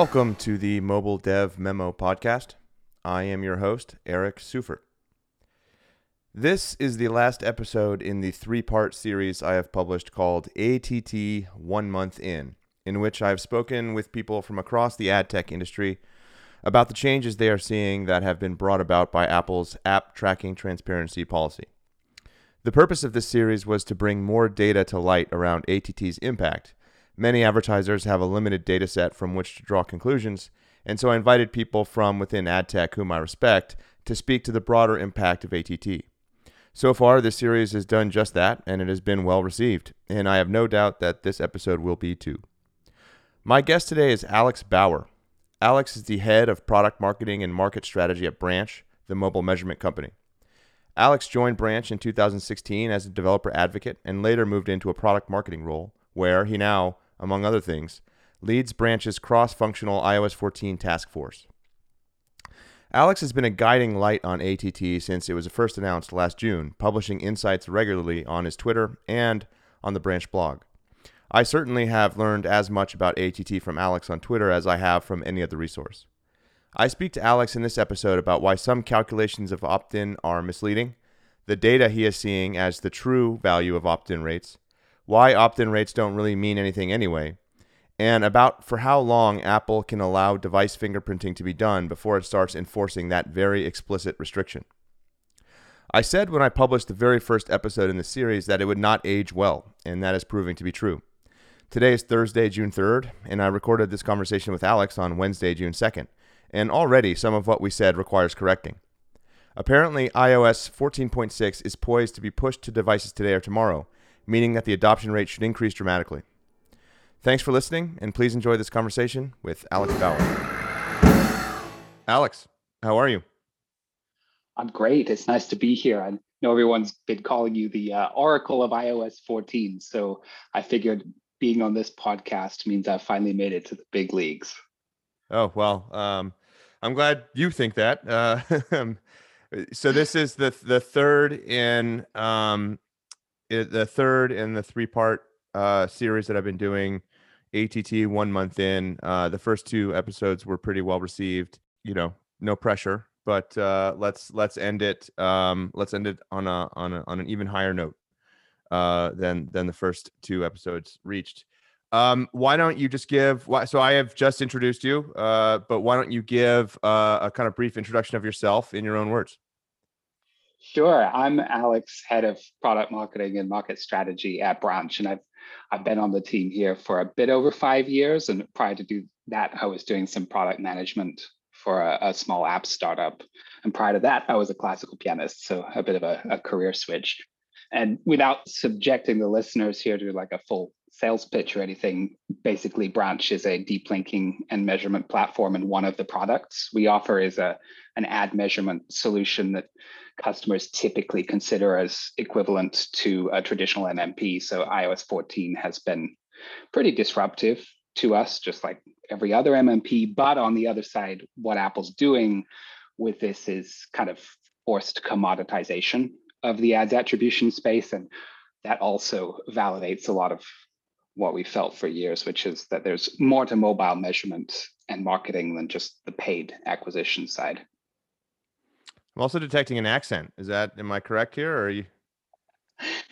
Welcome to the Mobile Dev Memo Podcast. I am your host, Eric Seufert. This is the last episode in the three part series I have published called ATT One Month In, in which I have spoken with people from across the ad tech industry about the changes they are seeing that have been brought about by Apple's app tracking transparency policy. The purpose of this series was to bring more data to light around ATT's impact Many advertisers have a limited data set from which to draw conclusions, and so I invited people from within ad tech whom I respect to speak to the broader impact of ATT. So far, this series has done just that, and it has been well received, and I have no doubt that this episode will be too. My guest today is Alex Bauer. Alex is the head of product marketing and market strategy at Branch, the mobile measurement company. Alex joined Branch in 2016 as a developer advocate and later moved into a product marketing role, where he now among other things, leads Branch's cross functional iOS 14 task force. Alex has been a guiding light on ATT since it was first announced last June, publishing insights regularly on his Twitter and on the Branch blog. I certainly have learned as much about ATT from Alex on Twitter as I have from any other resource. I speak to Alex in this episode about why some calculations of opt in are misleading, the data he is seeing as the true value of opt in rates, why opt in rates don't really mean anything anyway, and about for how long Apple can allow device fingerprinting to be done before it starts enforcing that very explicit restriction. I said when I published the very first episode in the series that it would not age well, and that is proving to be true. Today is Thursday, June 3rd, and I recorded this conversation with Alex on Wednesday, June 2nd, and already some of what we said requires correcting. Apparently, iOS 14.6 is poised to be pushed to devices today or tomorrow, meaning that the adoption rate should increase dramatically. Thanks for listening, and please enjoy this conversation with Alex Bauer. Alex, how are you? I'm great. It's nice to be here. I know everyone's been calling you the uh, Oracle of iOS 14, so I figured being on this podcast means I've finally made it to the big leagues. Oh well, um, I'm glad you think that. Uh, so this is the the third in um, the third in the three part uh, series that I've been doing. ATT one month in. Uh, the first two episodes were pretty well received. You know, no pressure, but uh, let's let's end it. Um, let's end it on a on a on an even higher note uh, than than the first two episodes reached. Um, why don't you just give? So I have just introduced you, uh, but why don't you give uh, a kind of brief introduction of yourself in your own words? Sure. I'm Alex, head of product marketing and market strategy at Branch, and I've I've been on the team here for a bit over five years. And prior to do that, I was doing some product management for a, a small app startup. And prior to that, I was a classical pianist, so a bit of a, a career switch. And without subjecting the listeners here to like a full sales pitch or anything, basically Branch is a deep linking and measurement platform, and one of the products we offer is a an ad measurement solution that customers typically consider as equivalent to a traditional MMP. So iOS 14 has been pretty disruptive to us, just like every other MMP. But on the other side, what Apple's doing with this is kind of forced commoditization of the ads attribution space. And that also validates a lot of what we felt for years, which is that there's more to mobile measurement and marketing than just the paid acquisition side. I'm also detecting an accent. Is that am I correct here, or are you?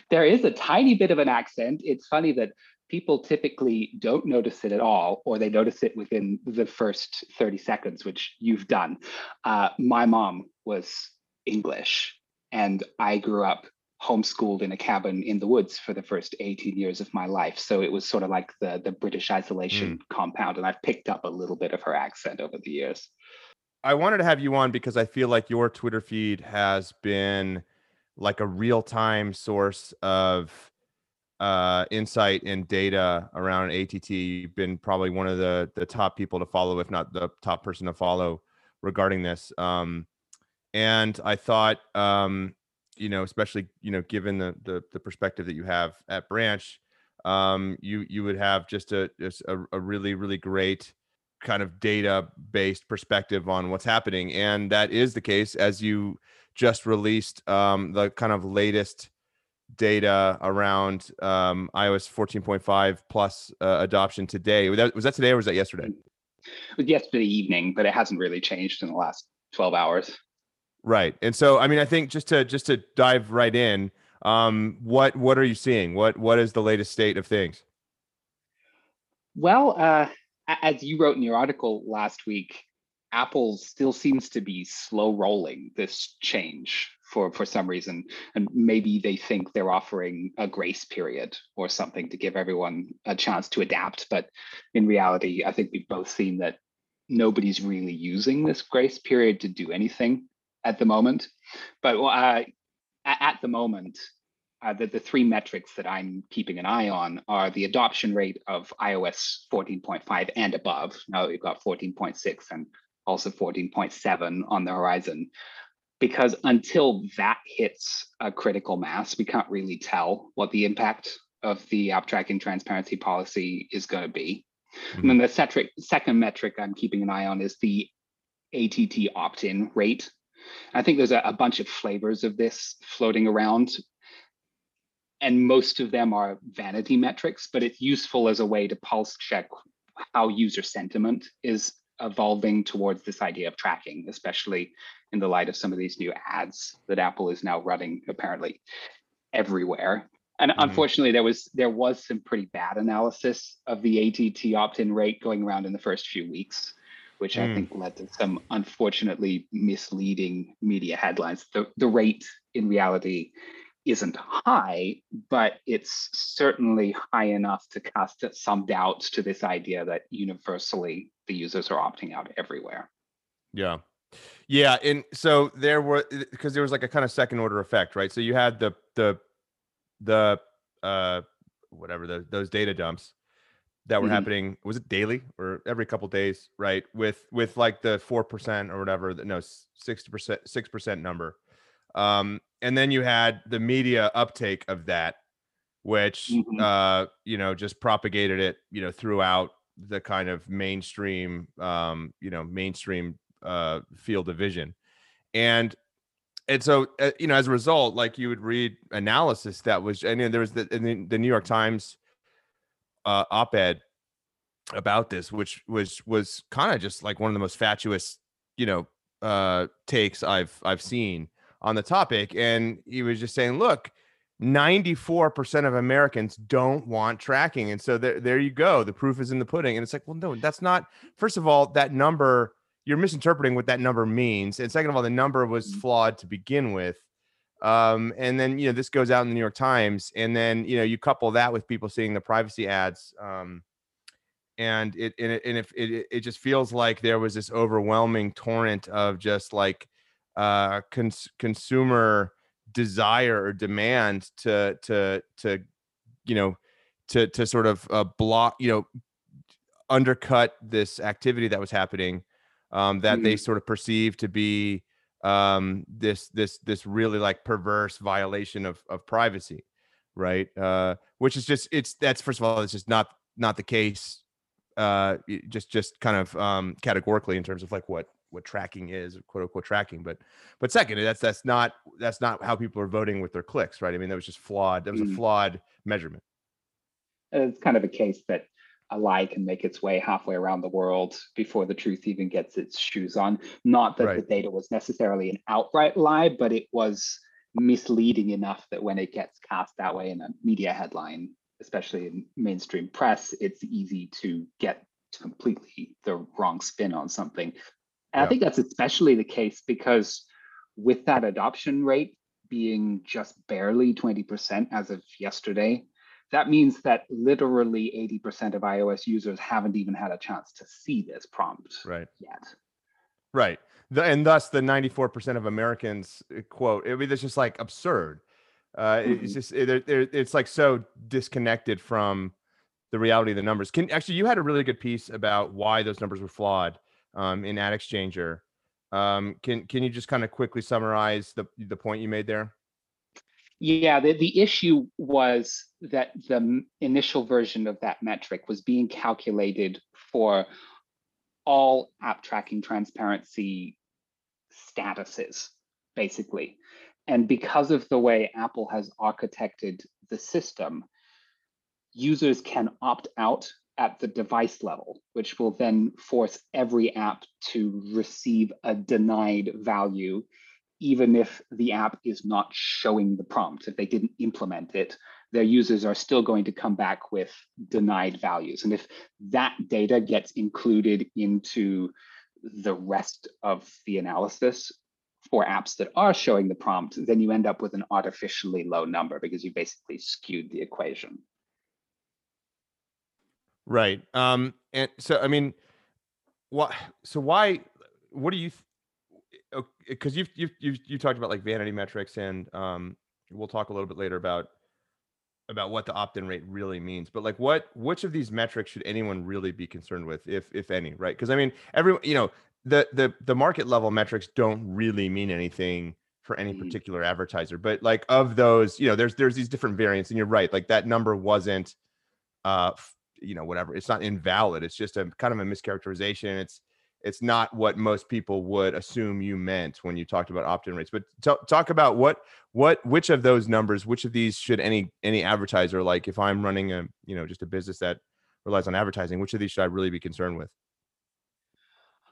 There is a tiny bit of an accent. It's funny that people typically don't notice it at all, or they notice it within the first 30 seconds, which you've done. Uh, my mom was English, and I grew up homeschooled in a cabin in the woods for the first 18 years of my life. So it was sort of like the, the British isolation mm. compound. And I've picked up a little bit of her accent over the years. I wanted to have you on because I feel like your Twitter feed has been like a real time source of uh, insight and data around ATT. You've been probably one of the the top people to follow, if not the top person to follow regarding this. Um, and I thought, um, you know, especially you know, given the the, the perspective that you have at Branch, um, you you would have just a just a, a really really great kind of data based perspective on what's happening and that is the case as you just released um, the kind of latest data around um, ios 14.5 plus uh, adoption today was that, was that today or was that yesterday was yesterday evening, but it hasn't really changed in the last 12 hours. Right. And so I mean I think just to just to dive right in, um, what what are you seeing? What what is the latest state of things? Well, uh, as you wrote in your article last week, Apple still seems to be slow rolling this change for for some reason, and maybe they think they're offering a grace period or something to give everyone a chance to adapt. But in reality, I think we've both seen that nobody's really using this grace period to do anything at the moment. But uh, at the moment, uh, the, the three metrics that I'm keeping an eye on are the adoption rate of iOS 14.5 and above. Now we've got 14.6 and also 14.7 on the horizon. Because until that hits a critical mass, we can't really tell what the impact of the app tracking transparency policy is going to be. Mm-hmm. And then the second metric I'm keeping an eye on is the ATT opt in rate. I think there's a, a bunch of flavors of this floating around and most of them are vanity metrics, but it's useful as a way to pulse check how user sentiment is evolving towards this idea of tracking, especially in the light of some of these new ads that Apple is now running apparently everywhere. And mm-hmm. unfortunately, there was there was some pretty bad analysis of the ATT opt-in rate going around in the first few weeks, which mm. I think led to some unfortunately misleading media headlines. The the rate in reality isn't high, but it's certainly high enough to cast some doubts to this idea that universally the users are opting out everywhere. Yeah. Yeah, and so there were because there was like a kind of second order effect, right? So you had the the the uh whatever the, those data dumps that were mm-hmm. happening was it daily or every couple days right with with like the 4% or whatever that no 60% 6% number um and then you had the media uptake of that which mm-hmm. uh you know just propagated it you know throughout the kind of mainstream um you know mainstream uh field of vision and and so uh, you know as a result like you would read analysis that was and then there was the, the, the new york times uh op-ed about this which was was kind of just like one of the most fatuous you know uh takes i've i've seen on the topic, and he was just saying, look. 94% of Americans don't want tracking. And so there, there you go. The proof is in the pudding. And it's like, well, no, that's not, first of all, that number, you're misinterpreting what that number means. And second of all, the number was mm-hmm. flawed to begin with. Um, and then, you know, this goes out in the New York Times. And then, you know, you couple that with people seeing the privacy ads. Um, and it, and, it, and if it, it just feels like there was this overwhelming torrent of just like, uh, cons- consumer desire or demand to to to you know to to sort of uh, block you know undercut this activity that was happening um, that mm-hmm. they sort of perceived to be um, this this this really like perverse violation of of privacy, right? Uh, which is just it's that's first of all it's just not not the case. Uh, just just kind of um, categorically in terms of like what what tracking is, quote unquote tracking. But but second, that's that's not that's not how people are voting with their clicks, right? I mean, that was just flawed. That was a flawed measurement. It's kind of a case that a lie can make its way halfway around the world before the truth even gets its shoes on. Not that right. the data was necessarily an outright lie, but it was misleading enough that when it gets cast that way in a media headline, especially in mainstream press, it's easy to get completely the wrong spin on something and yeah. I think that's especially the case because with that adoption rate being just barely 20% as of yesterday, that means that literally 80% of iOS users haven't even had a chance to see this prompt right. yet. Right. The, and thus the 94% of Americans uh, quote, I mean, it's just like absurd. Uh, mm-hmm. It's just, it, it, it's like so disconnected from the reality of the numbers. Can actually, you had a really good piece about why those numbers were flawed um, in AdExchanger. Um, can can you just kind of quickly summarize the the point you made there? Yeah, the, the issue was that the initial version of that metric was being calculated for all app tracking transparency statuses, basically. And because of the way Apple has architected the system, users can opt out at the device level, which will then force every app to receive a denied value, even if the app is not showing the prompt. If they didn't implement it, their users are still going to come back with denied values. And if that data gets included into the rest of the analysis for apps that are showing the prompt, then you end up with an artificially low number because you basically skewed the equation. Right. Um, and so, I mean, what, so why, what do you, because you've, you've, you've, you talked about like vanity metrics and, um, we'll talk a little bit later about, about what the opt-in rate really means, but like what, which of these metrics should anyone really be concerned with, if, if any, right? Because I mean, everyone, you know, the, the, the market level metrics don't really mean anything for any mm. particular advertiser, but like of those, you know, there's, there's these different variants and you're right. Like that number wasn't, uh, you know whatever it's not invalid it's just a kind of a mischaracterization it's it's not what most people would assume you meant when you talked about opt-in rates but t- talk about what what which of those numbers which of these should any any advertiser like if i'm running a you know just a business that relies on advertising which of these should i really be concerned with?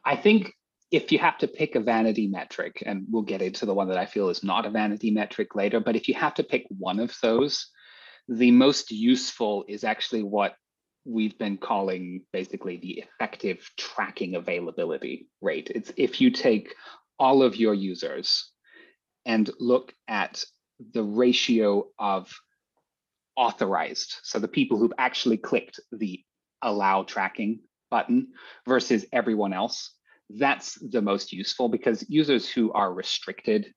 I think if you have to pick a vanity metric and we'll get into the one that i feel is not a vanity metric later but if you have to pick one of those the most useful is actually what we've been calling basically the effective tracking availability rate. It's if you take all of your users and look at the ratio of authorized, so the people who've actually clicked the allow tracking button versus everyone else, that's the most useful because users who are restricted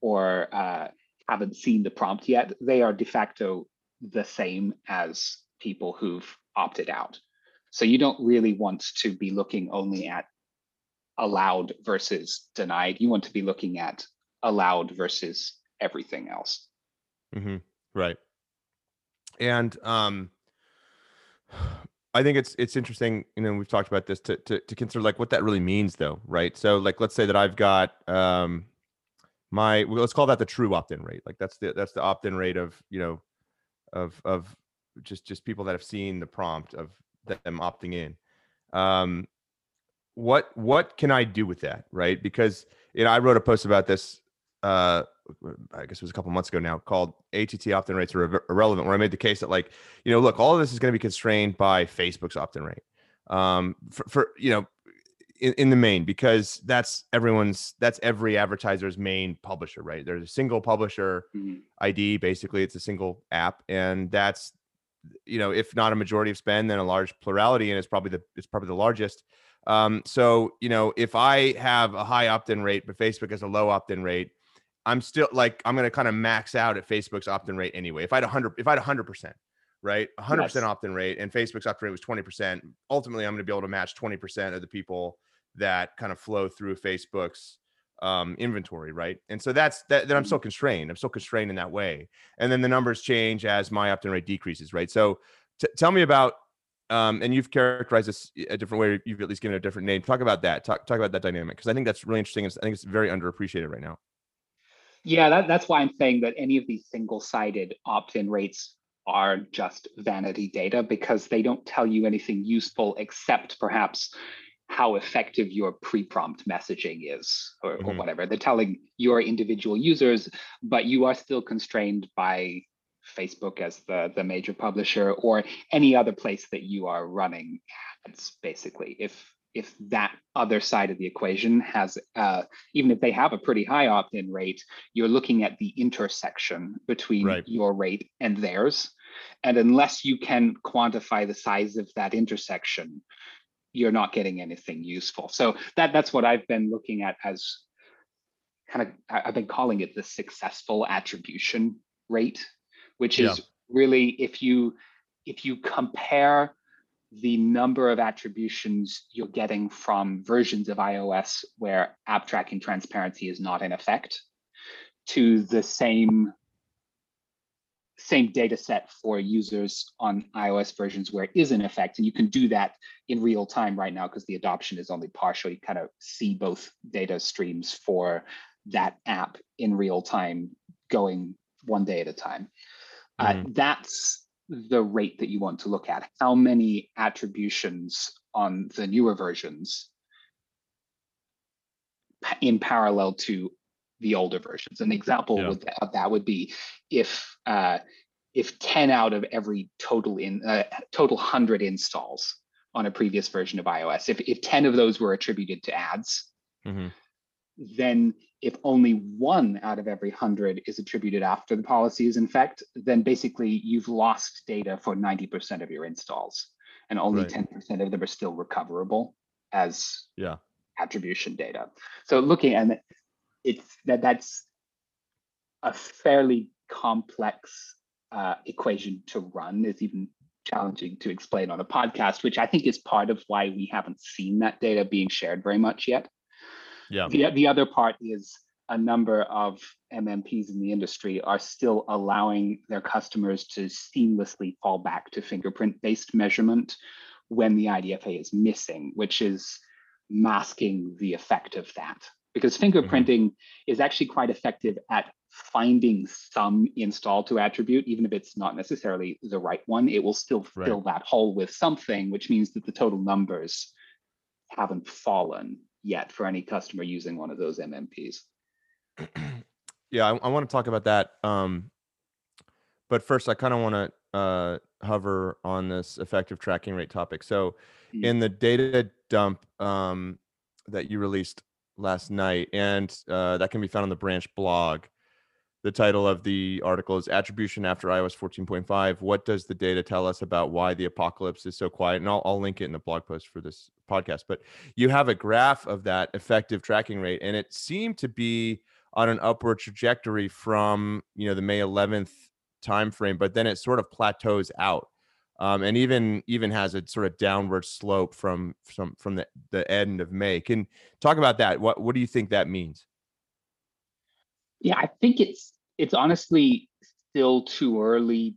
or uh, haven't seen the prompt yet, they are de facto the same as people who've opted out. So you don't really want to be looking only at allowed versus denied. You want to be looking at allowed versus everything else. Mm-hmm. Right. And um, I think it's it's interesting. You know, we've talked about this to, to to consider like what that really means, though, right? So, like, let's say that I've got um, my let's call that the true opt-in rate. Like that's the that's the opt-in rate of you know of of just just people that have seen the prompt of them opting in. Um what what can i do with that right? Because you know i wrote a post about this uh i guess it was a couple months ago now called att opt-in rates are irrelevant where i made the case that like you know look all of this is going to be constrained by facebook's opt-in rate. Um for, for you know in, in the main because that's everyone's that's every advertiser's main publisher right? There's a single publisher mm-hmm. id basically it's a single app and that's you know, if not a majority of spend, then a large plurality, and it's probably the it's probably the largest. Um, so you know, if I have a high opt-in rate, but Facebook has a low opt-in rate, I'm still like I'm going to kind of max out at Facebook's opt-in rate anyway. If I had 100, if I had a 100 percent, right, a 100 percent opt-in rate, and Facebook's opt-in rate was 20 percent, ultimately I'm going to be able to match 20 percent of the people that kind of flow through Facebook's um, inventory, right? And so that's that. Then I'm still mm-hmm. constrained. I'm still constrained in that way. And then the numbers change as my opt-in rate decreases, right? So t- tell me about, um, and you've characterized this a different way. You've at least given it a different name. Talk about that. Talk talk about that dynamic because I think that's really interesting. I think it's very underappreciated right now. Yeah, that, that's why I'm saying that any of these single-sided opt-in rates are just vanity data because they don't tell you anything useful except perhaps how effective your pre-prompt messaging is or, mm-hmm. or, whatever they're telling your individual users but you are still constrained by facebook as the, the major publisher or any other place that you are running ads basically if if that other side of the equation has uh, even if they have a pretty high opt-in rate you're looking at the intersection between right. your rate and theirs and unless you can quantify the size of that intersection you're not getting anything useful. So that that's what I've been looking at as kind of I've been calling it the successful attribution rate, which is yeah. really if you if you compare the number of attributions you're getting from versions of iOS where app tracking transparency is not in effect to the same same data set for users on iOS versions where it is in effect. And you can do that in real time right now because the adoption is only partial. You kind of see both data streams for that app in real time going one day at a time. Uh, mm-hmm. Uh, that's the rate that you want to look at. How many attributions on the newer versions in parallel to the older versions. An example yeah. of that would be if uh, if 10 out of every total in uh, total 100 installs on a previous version of iOS, if, if 10 of those were attributed to ads, mm-hmm. then if only one out of every 100 is attributed after the policy is in effect, then basically you've lost data for 90% of your installs and only right. 10% of them are still recoverable as yeah. attribution data. So looking at it's that that's a fairly complex uh, equation to run. It's even challenging to explain on a podcast, which I think is part of why we haven't seen that data being shared very much yet. Yeah. The, the other part is a number of MMPs in the industry are still allowing their customers to seamlessly fall back to fingerprint based measurement when the IDFA is missing, which is masking the effect of that because mm-hmm. fingerprinting mm-hmm. is actually quite effective at finding some install to attribute, even if it's not necessarily the right one, it will still right. fill that hole with something, which means that the total numbers haven't fallen yet for any customer using one of those MMPs. yeah, I, I want to talk about that. Um, but first, I kind of want to uh, hover on this effective tracking rate topic. So, mm-hmm. in the data dump um, that you released last night, and uh, that can be found on the branch blog. The title of the article is Attribution After iOS 14.5. What does the data tell us about why the apocalypse is so quiet? And I'll, I'll link it in the blog post for this podcast. But you have a graph of that effective tracking rate, and it seemed to be on an upward trajectory from you know the May 11th timeframe, but then it sort of plateaus out um, and even even has a sort of downward slope from from from the, the end of May. Can talk about that. What what do you think that means? Yeah, I think it's it's honestly still too early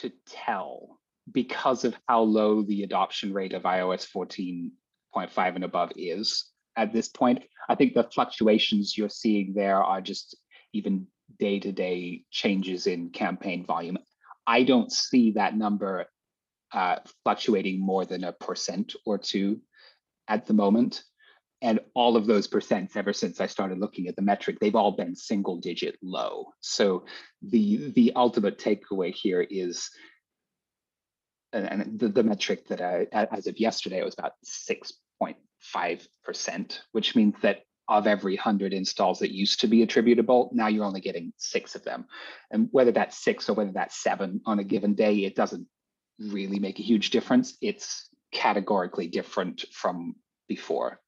to tell because of how low the adoption rate of iOS 14.5 and above is at this point. I think the fluctuations you're seeing there are just even day-to-day changes in campaign volume. I don't see that number uh, fluctuating more than a percent or two at the moment. And all of those percents, ever since I started looking at the metric, they've all been single digit low. So the the ultimate takeaway here is, and the, the metric that I, as of yesterday, was about 6.5%, which means that of every 100 installs that used to be attributable, now you're only getting six of them. And whether that's six or whether that's seven on a given day, it doesn't really make a huge difference. It's categorically different from before.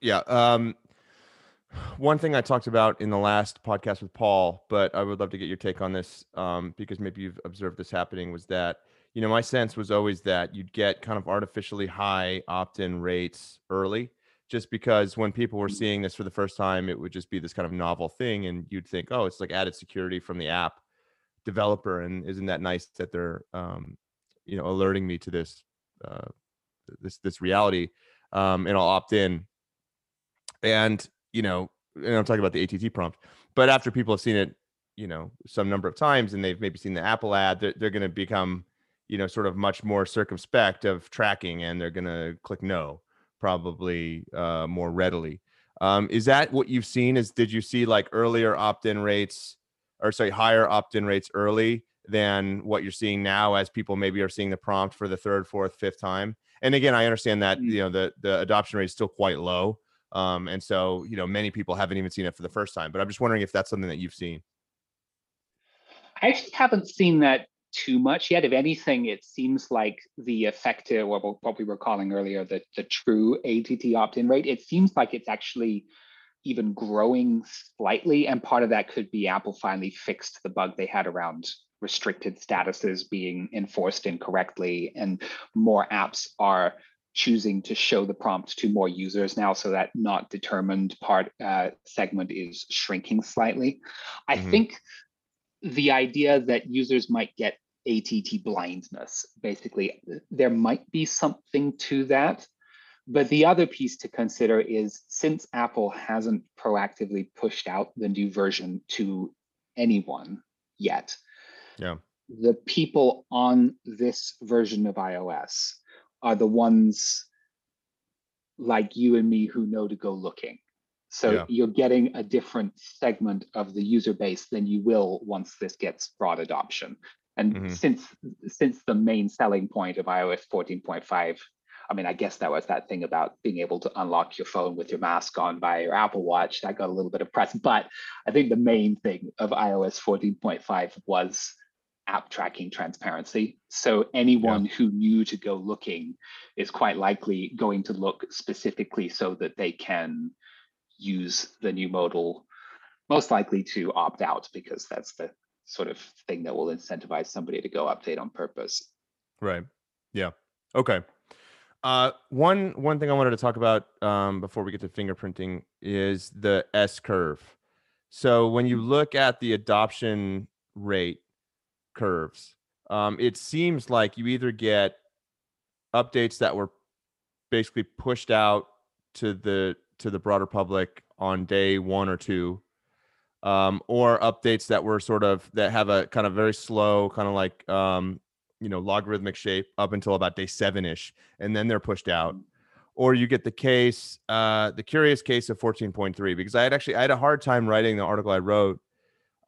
Yeah. Um, one thing I talked about in the last podcast with Paul, but I would love to get your take on this um, because maybe you've observed this happening was that, you know, my sense was always that you'd get kind of artificially high opt in rates early just because when people were seeing this for the first time, it would just be this kind of novel thing, and you'd think, oh, it's like added security from the app developer, and isn't that nice that they're, um, you know, alerting me to this, uh, this this reality, um, and I'll opt in, and you know, and I'm talking about the ATT prompt, but after people have seen it, you know, some number of times, and they've maybe seen the Apple ad, they're, they're going to become, you know, sort of much more circumspect of tracking, and they're going to click no probably uh, more readily. Um, is that what you've seen? Is did you see like earlier opt-in rates, or sorry, higher opt-in rates early than what you're seeing now, as people maybe are seeing the prompt for the third, fourth, fifth time? And again, I understand that you mm. know the the adoption rate is still quite low, um, and so you know many people haven't even seen it for the first time. But I'm just wondering if that's something that you've seen. I actually haven't seen that too much yet. If anything, it seems like the effective, or what we were calling earlier, the, the true ATT opt-in rate, it seems like it's actually even growing slightly. And part of that could be Apple finally fixed the bug they had around restricted statuses being enforced incorrectly. And more apps are choosing to show the prompt to more users now so that not determined part uh, segment is shrinking slightly. I mm-hmm. think the idea that users might get ATT blindness. Basically, there might be something to that, But the other piece to consider is since Apple hasn't proactively pushed out the new version to anyone yet, yeah. the people on this version of iOS are the ones like you and me who know to go looking. So Yeah. you're getting a different segment of the user base than you will once this gets broad adoption. And Mhm. since since the main selling point of iOS 14.5, I mean, I guess that was that thing about being able to unlock your phone with your mask on by your Apple Watch. That got a little bit of press, but I think the main thing of iOS 14.5 was app tracking transparency. So anyone who knew to go looking is quite likely going to look specifically so that they can use the new modal, most likely to opt out because that's the sort of thing that will incentivize somebody to go update on purpose. Right. Yeah. Okay. Uh, one one thing I wanted to talk about um, before we get to fingerprinting is the S curve. So when you look at the adoption rate curves, um, it seems like you either get updates that were basically pushed out to the to the broader public on day one or two, um, or updates that were sort of that have a kind of very slow, kind of like um, you know logarithmic shape up until about day seven ish, and then they're pushed out. Or you get the case, uh, the curious case of 14.3, because I had actually I had a hard time writing the article I wrote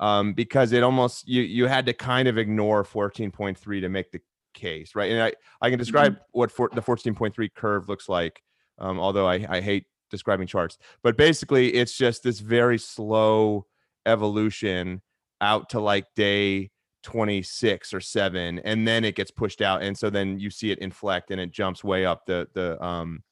um, because it almost you you had to kind of ignore 14.3 to make the case, right? And I I can describe what for, the 14.3 curve looks like, um, although I I hate describing charts, but basically it's just this very slow evolution out to like day 26 or 7 and then it gets pushed out and so then you see it inflect and it jumps way up the the um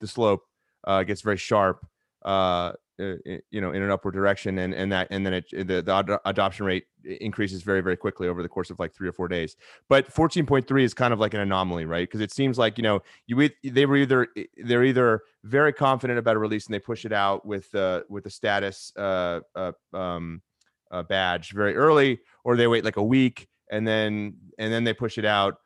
the slope uh gets very sharp uh uh, you know in an upward direction and and that and then it the, the ad- adoption rate increases very very quickly over the course of like three or four days. But 14.3 is kind of like an anomaly right? Because it seems like you know you they were either they're either very confident about a release and they push it out with uh with the status uh, uh um uh, badge very early or they wait like a week and then and then they push it out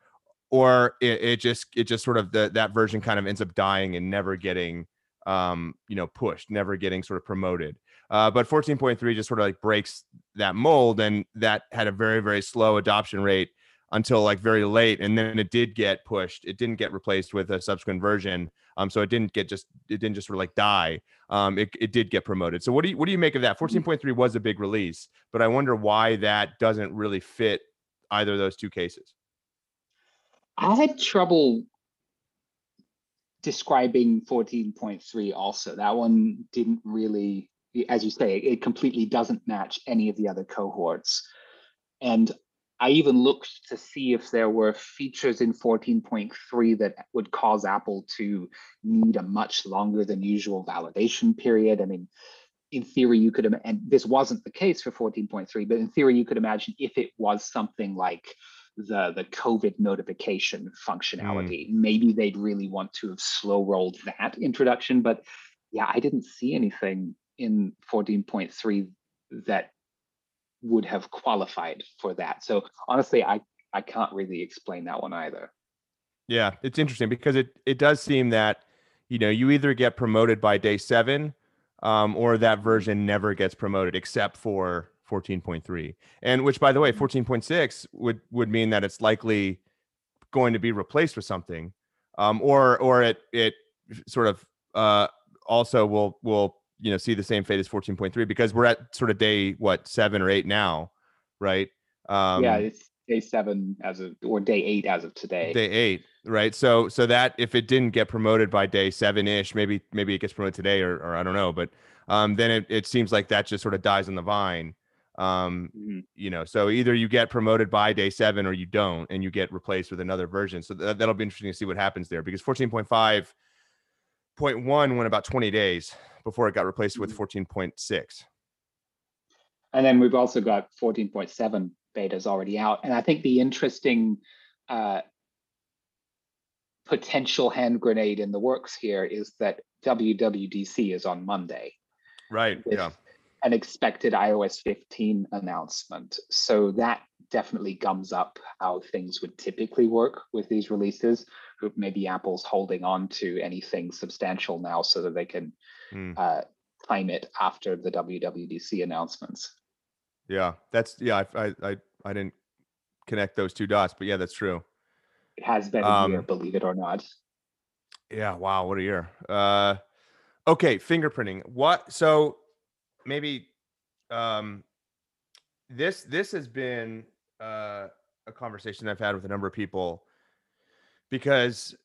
or it, it just it just sort of the that version kind of ends up dying and never getting um you know pushed never getting sort of promoted. Uh but 14.3 just sort of like breaks that mold and that had a very very slow adoption rate until like very late and then it did get pushed. It didn't get replaced with a subsequent version um so it didn't get just it didn't just sort of like die. Um it, it did get promoted. So what do you what do you make of that? 14.3 was a big release but i wonder why that doesn't really fit either of those two cases. I had trouble describing 14.3 also. That one didn't really, as you say, it completely doesn't match any of the other cohorts. And I even looked to see if there were features in 14.3 that would cause Apple to need a much longer than usual validation period. I mean, in theory, you could, and this wasn't the case for 14.3, but in theory, you could imagine if it was something like the, the COVID notification functionality, maybe they'd really want to have slow rolled that introduction. But yeah, I didn't see anything in 14.3 that would have qualified for that. So honestly, I, I can't really explain that one either. Yeah, it's interesting because it it does seem that you know you either get promoted by day seven, um, or that version never gets promoted except for 14.3, and which by the way, 14.6 would would mean that it's likely going to be replaced with something, um, or or it it sort of uh, also will will you know see the same fate as 14.3 because we're at sort of day what seven or eight now, right? Um, yeah, it's day seven as of, or day eight as of today. day eight right so so that if it didn't get promoted by day seven ish maybe maybe it gets promoted today or, or i don't know but um then it, it seems like that just sort of dies on the vine um Mhm. you know so either you get promoted by day seven or you don't and you get replaced with another version so that, that'll be interesting to see what happens there because 14.5.1 went about 20 days before it got replaced with 14.6 And then we've also got 14.7 betas already out. And I think the interesting uh, potential hand grenade in the works here is that WWDC is on Monday right yeah an expected iOS 15 announcement. So that definitely gums up how things would typically work with these releases. maybe Apple's holding on to anything substantial now so that they can mm. uh, claim it after the WWDC announcements. Yeah, that's yeah. I I I didn't connect those two dots, but yeah, that's true. It has been a um, year, believe it or not. Yeah. Wow. What a year. Uh, okay. Fingerprinting. What? So maybe um, this this has been uh, a conversation I've had with a number of people because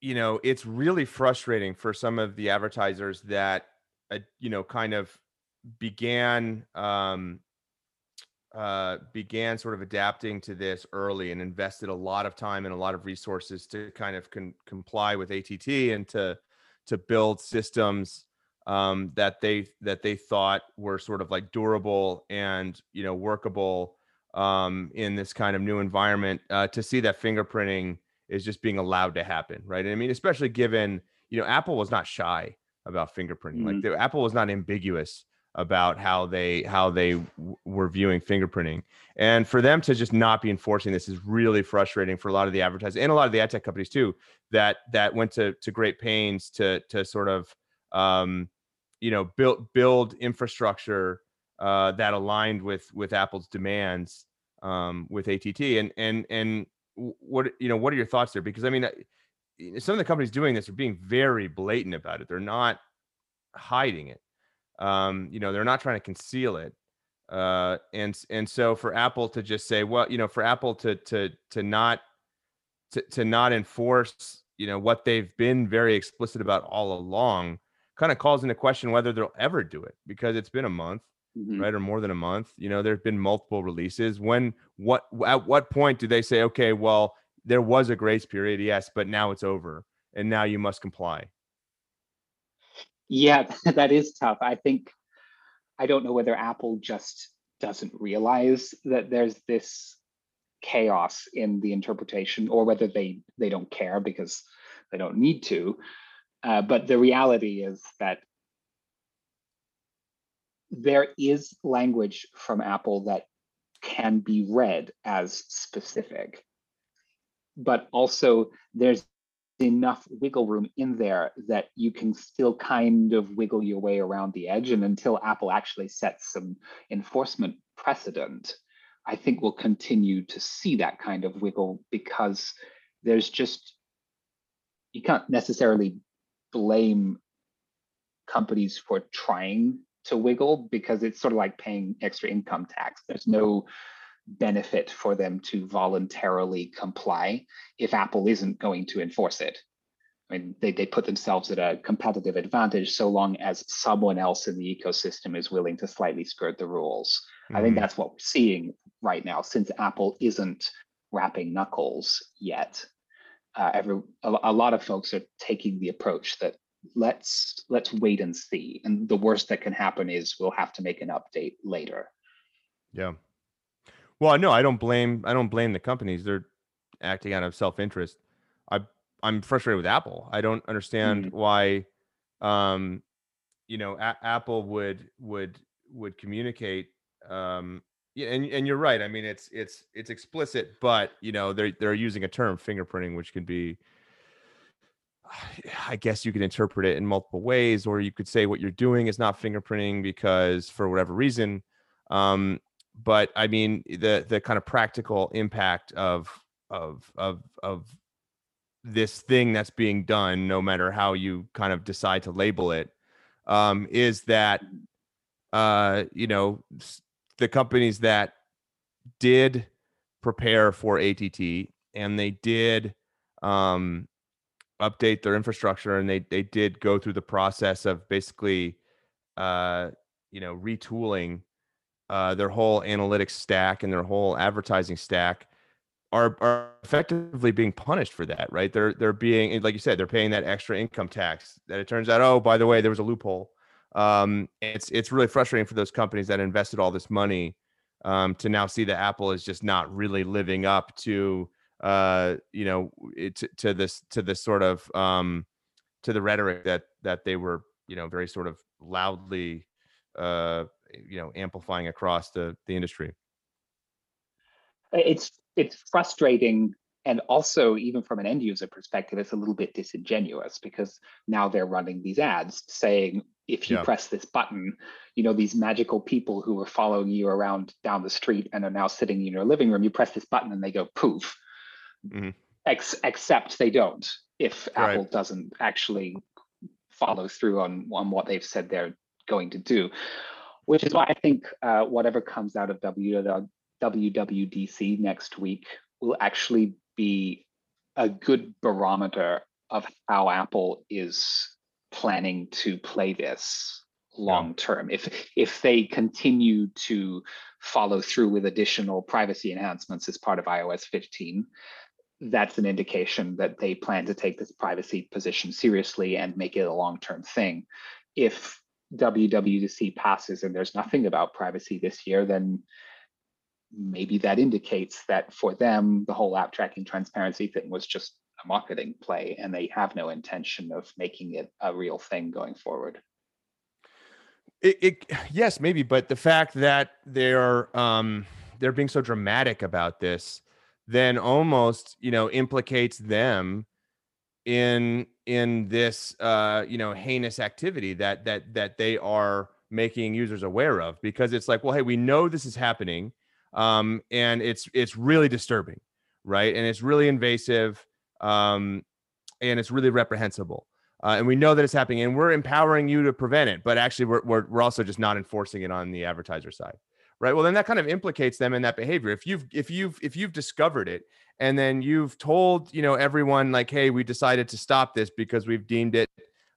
you know it's really frustrating for some of the advertisers that uh, you know kind of began um, uh, began sort of adapting to this early and invested a lot of time and a lot of resources to kind of con- comply with ATT and to to build systems um, that they that they thought were sort of like durable and you know workable um, in this kind of new environment. Uh, to see that fingerprinting is just being allowed to happen, right? And I mean, especially given you know Apple was not shy about fingerprinting, mm-hmm. like the, Apple was not ambiguous about how they how they w- were viewing fingerprinting and for them to just not be enforcing this is really frustrating for a lot of the advertisers and a lot of the ad tech companies too that that went to to great pains to to sort of um, you know build build infrastructure uh, that aligned with with apple's demands um, with att and and and what you know what are your thoughts there? Because i mean some of the companies doing this are being very blatant about it. They're not hiding it. Um, you know, they're not trying to conceal it. Uh, and and so for Apple to just say, well, you know, for Apple to to to not to, to not enforce, you know, what they've been very explicit about all along, kind of calls into question whether they'll ever do it because it's been a month, mm-hmm. right, or more than a month. You know, there've been multiple releases. When what at what point do they say, okay, well, there was a grace period, yes, but now it's over, and now you must comply? Yeah, that is tough. I think I don't know whether Apple just doesn't realize that there's this chaos in the interpretation or whether they they don't care because they don't need to. Uh, but the reality is that there is language from Apple that can be read as specific. But also there's enough wiggle room in there that you can still kind of wiggle your way around the edge. And until Apple actually sets some enforcement precedent, I think we'll continue to see that kind of wiggle because there's just, you can't necessarily blame companies for trying to wiggle because it's sort of like paying extra income tax. There's no benefit for them to voluntarily comply if Apple isn't going to enforce it. I mean, they, they put themselves at a competitive advantage so long as someone else in the ecosystem is willing to slightly skirt the rules. Mm-hmm. I think mm-hmm. that's what we're seeing right now, since Apple isn't rapping knuckles yet. Uh, every a, a lot of folks are taking the approach that let's let's wait and see, and the worst that can happen is we'll have to make an update later. Yeah, well, no, I don't blame I don't blame the companies. They're acting out of self-interest. I I'm frustrated with Apple. I don't understand mm-hmm. why um you know a- Apple would would would communicate um yeah, and, and you're right. I mean, it's it's it's explicit, but you know they're they're using a term fingerprinting, which can be, I guess you could interpret it in multiple ways, or you could say what you're doing is not fingerprinting because for whatever reason. Um, but I mean the the kind of practical impact of of of of this thing that's being done, no matter how you kind of decide to label it, um, is that uh, you know the companies that did prepare for ATT and they did um, update their infrastructure and they they did go through the process of basically uh, you know retooling uh, their whole analytics stack and their whole advertising stack are are effectively being punished for that, right? They're they're being like you said, they're paying that extra income tax. That it turns out, oh, by the way, there was a loophole. Um, it's it's really frustrating for those companies that invested all this money um, to now see that Apple is just not really living up to uh, you know it, to, to this to this sort of um, to the rhetoric that that they were you know very sort of loudly uh, you know amplifying across the the industry. It's it's frustrating and also even from an end user perspective it's a little bit disingenuous because now they're running these ads saying if you yeah. press this button you know these magical people who are following you around down the street and are now sitting in your living room you press this button and they go poof mm-hmm. Ex- except they don't if right. apple doesn't actually follow through on, on what they've said they're going to do which is why i think uh, whatever comes out of wwdc next week will actually be a good barometer of how Apple is planning to play this long term. If if they continue to follow through with additional privacy enhancements as part of iOS 15, that's an indication that they plan to take this privacy position seriously and make it a long-term thing. If WWDC passes and there's nothing about privacy this year, then maybe that indicates that for them, the whole app tracking transparency thing was just a marketing play and they have no intention of making it a real thing going forward. It, it yes, maybe, but the fact that they're um, they're being so dramatic about this then almost you know implicates them in in this uh you know heinous activity that that that they are making users aware of because it's like well hey we know this is happening um, and it's it's really disturbing, right? And it's really invasive, um, and it's really reprehensible. Uh, and we know that it's happening, and we're empowering you to prevent it. But actually, we're, we're we're also just not enforcing it on the advertiser side, right? Well, then that kind of implicates them in that behavior. If you've if you've if you've discovered it, and then you've told you know everyone like, hey, we decided to stop this because we've deemed it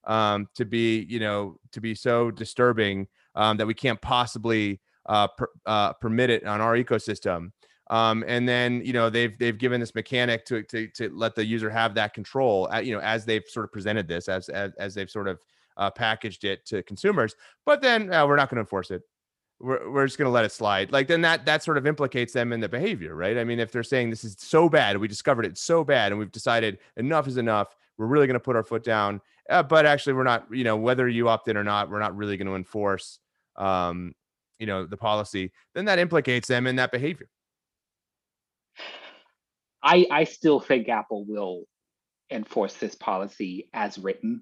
um, to be you know to be so disturbing um, that we can't possibly uh, per, uh, permit it on our ecosystem. Um, and then you know they've they've given this mechanic to to to let the user have that control. You know as they've sort of presented this as as, as they've sort of uh, packaged it to consumers. But then uh, we're not going to enforce it. We're, we're just going to let it slide. Like then that that sort of implicates them in the behavior, right? I mean, if they're saying this is so bad, we discovered it so bad, and we've decided enough is enough. We're really going to put our foot down. Uh, but actually, we're not. You know, whether you opt in or not, we're not really going to enforce um, you know the policy then that implicates them in that behavior i i still think apple will enforce this policy as written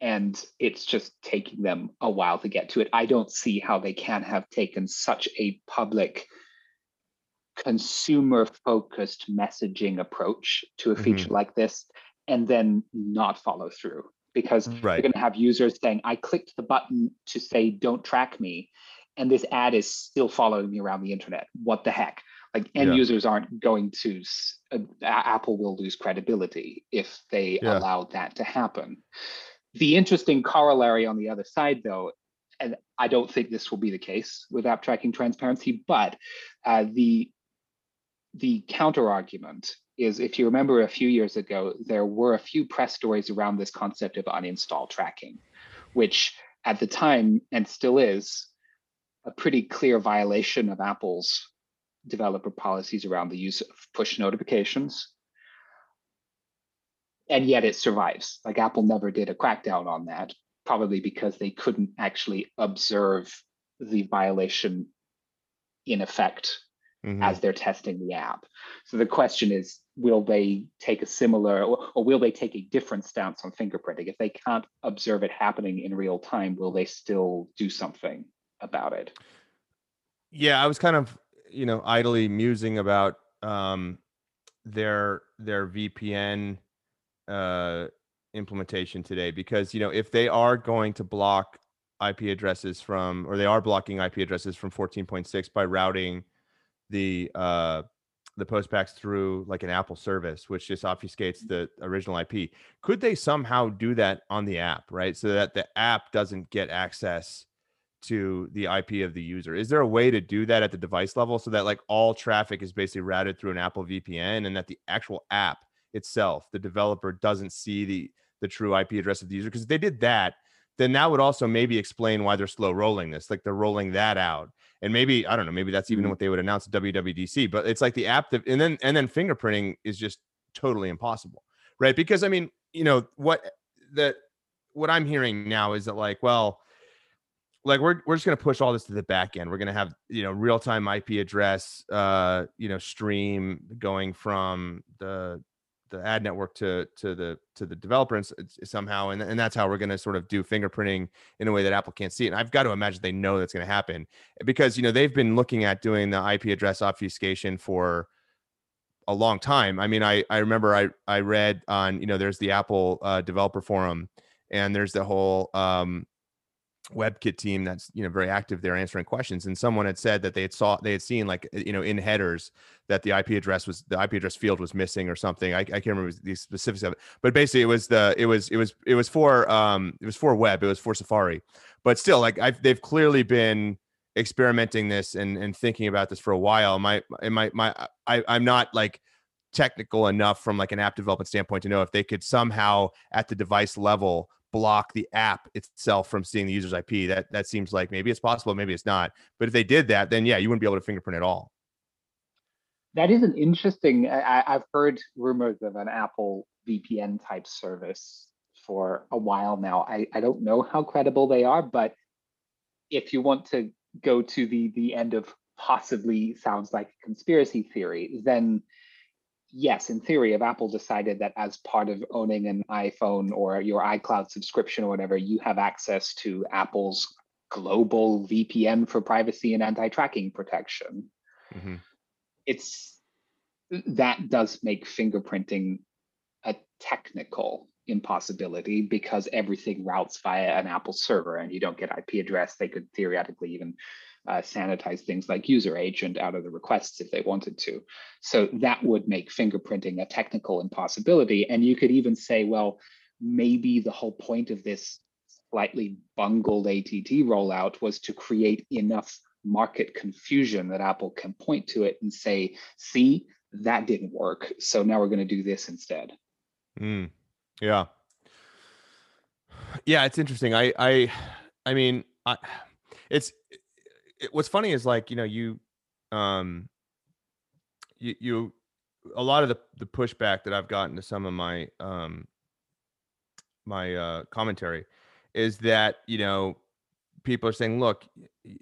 and it's just taking them a while to get to it i don't see how they can have taken such a public consumer focused messaging approach to a feature mm-hmm. like this and then not follow through because right. you're going to have users saying i clicked the button to say don't track me and this ad is still following me around the internet. What the heck? Like end yeah. users aren't going to, uh, Apple will lose credibility if they yeah. allow that to happen. The interesting corollary on the other side, though, and I don't think this will be the case with app tracking transparency, but uh, the the counter argument is if you remember a few years ago, there were a few press stories around this concept of uninstall tracking, which at the time and still is a pretty clear violation of Apple's developer policies around the use of push notifications. And yet it survives. Like Apple never did a crackdown on that, probably because they couldn't actually observe the violation in effect mm-hmm. as they're testing the app. So the question is will they take a similar or, or, will they take a different stance on fingerprinting? If they can't observe it happening in real time, will they still do something? about it. Yeah, I was kind of, you know, idly musing about um, their their VPN uh, implementation today because you know if they are going to block IP addresses from or they are blocking IP addresses from 14.6 by routing the uh, the postbacks through like an Apple service, which just obfuscates the original IP. Could they somehow do that on the app, right? So that the app doesn't get access to the IP of the user. Is there a way to do that at the device level so that like all traffic is basically routed through an Apple VPN and that the actual app itself, the developer doesn't see the the true IP address of the user? Because if they did that, then that would also maybe explain why they're slow rolling this. Like they're rolling that out. And maybe I don't know, maybe that's even mm-hmm. what they would announce at WWDC, but it's like the app that and then and then fingerprinting is just totally impossible. Right? Because I mean, you know, what the what I'm hearing now is that like, well, like we're we're just to push all this to the back end. We're to have you know real time IP address, uh, you know, stream going from the the ad network to to the to the developers somehow, and and that's how we're to sort of do fingerprinting in a way that Apple can't see it. And I've got to imagine they know that's to happen because you know they've been looking at doing the IP address obfuscation for a long time. I mean, I I remember I I read on you know there's the Apple uh, developer forum, and there's the whole um, WebKit team that's you know very active there answering questions. And someone had said that they had saw they had seen like you know in headers that the IP address was the IP address field was missing or something. I, I can't remember the specifics of it, but basically it was the it was it was it was for um it was for web. It was for Safari, but still like I've they've clearly been experimenting this and and thinking about this for a while. My my my I I'm not like technical enough from like an app development standpoint to know if they could somehow at the device level block the app itself from seeing the user's IP. That that seems like maybe it's possible, maybe it's not. But if they did that, then yeah, you wouldn't be able to fingerprint at all. That is an interesting. I, I've heard rumors of an Apple VPN type service for a while now. I, I don't know how credible they are, but if you want to go to the the end of possibly sounds like a conspiracy theory, then yes, in theory, if Apple decided that as part of owning an iPhone or your iCloud subscription or whatever, you have access to Apple's global VPN for privacy and anti-tracking protection. Mm-hmm. It's that does make fingerprinting a technical impossibility because everything routes via an Apple server and you don't get IP address. They could theoretically even uh, sanitize things like user agent out of the requests if they wanted to. So that would make fingerprinting a technical impossibility. And you could even say, well, maybe the whole point of this slightly bungled ATT rollout was to create enough market confusion that Apple can point to it and say, see, that didn't work. So now we're going to do this instead. Mm, yeah. Yeah, it's interesting. I I I mean, I it's it, what's funny is like you know you um you you a lot of the the pushback that I've gotten to some of my um my uh commentary is that you know people are saying look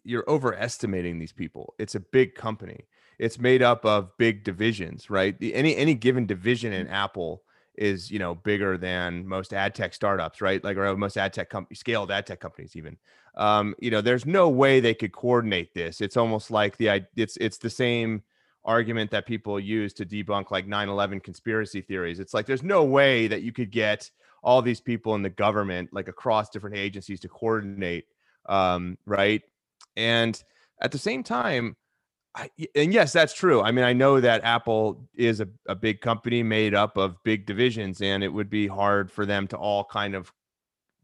you're overestimating these people. It's a big company. It's made up of big divisions right? The, any any given division in apple is you know bigger than most ad tech startups right like or most ad tech companies scaled ad tech companies even um, you know, there's no way they could coordinate this. It's almost like the it's it's the same argument that people use to debunk like 9/11 conspiracy theories. It's like there's no way that you could get all these people in the government like across different agencies to coordinate um, right? And at the same time, I, and yes, that's true. I mean, I know that Apple is a, a big company made up of big divisions, and it would be hard for them to all kind of,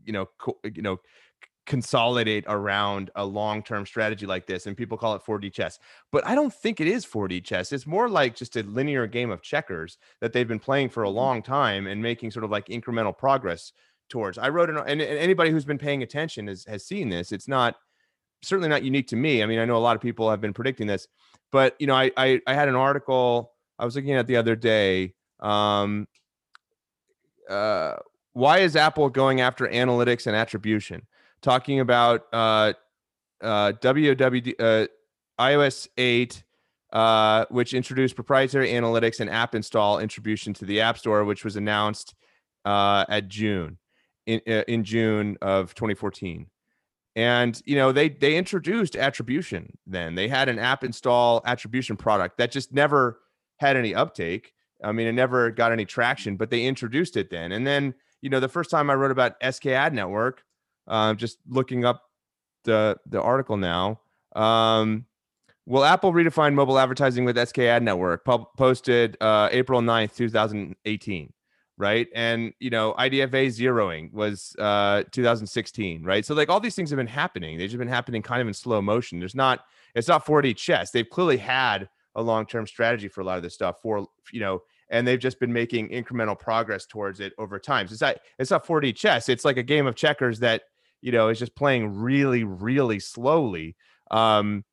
you know, co- you know, consolidate around a long-term strategy like this and people call it 4D chess. But I don't think it is 4D chess. It's more like just a linear game of checkers that they've been playing for a mm-hmm. long time and making sort of like incremental progress towards. I wrote an and anybody who's been paying attention has has seen this. It's not certainly not unique to me. I mean, I know a lot of people have been predicting this, but you know, I I, I had an article I was looking at the other day um uh why is Apple going after analytics and attribution? talking about uh, uh, WWD, uh, iOS 8, uh, which introduced proprietary analytics and app install attribution to the App Store, which was announced uh, at June in uh, in June of 2014. And you know they they introduced attribution. Then they had an app install attribution product that just never had any uptake. I mean, it never got any traction, but they introduced it then. And then you know the first time I wrote about SK Ad Network, uh, just looking up the the article now. Um, will Apple redefine mobile advertising with SK Ad Network? posted uh, April 9th, 2018 right? And you know, IDFA zeroing was uh 2016, right? So like all these things have been happening. They've just been happening kind of in slow motion. There's not it's not 4D chess. They've clearly had a long-term strategy for a lot of this stuff for you know, and they've just been making incremental progress towards it over time. So it's not it's not 4D chess. It's like a game of checkers that you know, is just playing really, really slowly. Um,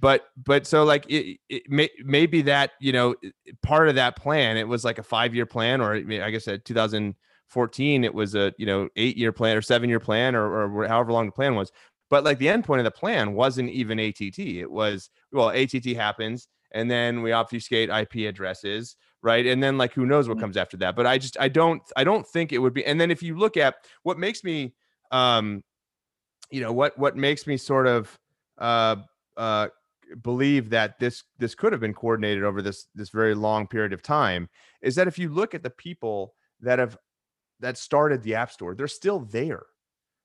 but but so like it, it may, maybe that you know part of that plan it was like a five year plan or I guess at 2014 it was a you know eight year plan or seven year plan or, or however long the plan was But like the end point of the plan wasn't even ATT. It was well, ATT happens, and then we obfuscate IP addresses, right? And then like who knows what mm-hmm. comes after that. But I just I don't I don't think it would be. And then if you look at what makes me, um, you know what what makes me sort of uh uh believe that this this could have been coordinated over this this very long period of time is that if you look at the people that have that started the app store they're still there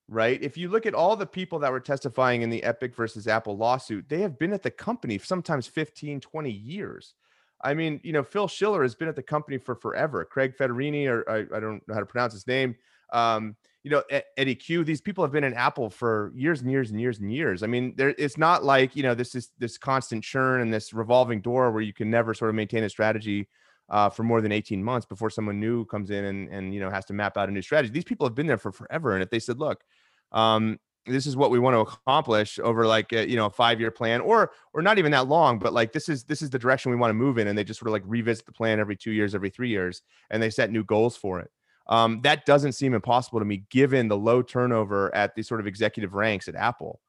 right? If you look at all the people that were testifying in the epic versus apple lawsuit they have been at the company sometimes 15 20 years. I mean you know phil schiller has been at the company for forever. Craig Federighi or i, I don't know how to pronounce his name um, you know, Eddy Cue, these people have been in Apple for years and years and years and years. I mean, there it's not like, you know, this is this constant churn and this revolving door where you can never sort of maintain a strategy uh, for more than 18 months before someone new comes in and, and, you know, has to map out a new strategy. These people have been there for forever. And if they said, look, um, this is what we want to accomplish over like a, you know a five year plan or or not even that long but like this is this is the direction we want to move in and they just sort of like revisit the plan every two years every three years and they set new goals for it um, that doesn't seem impossible to me, given the low turnover at the sort of executive ranks at Apple,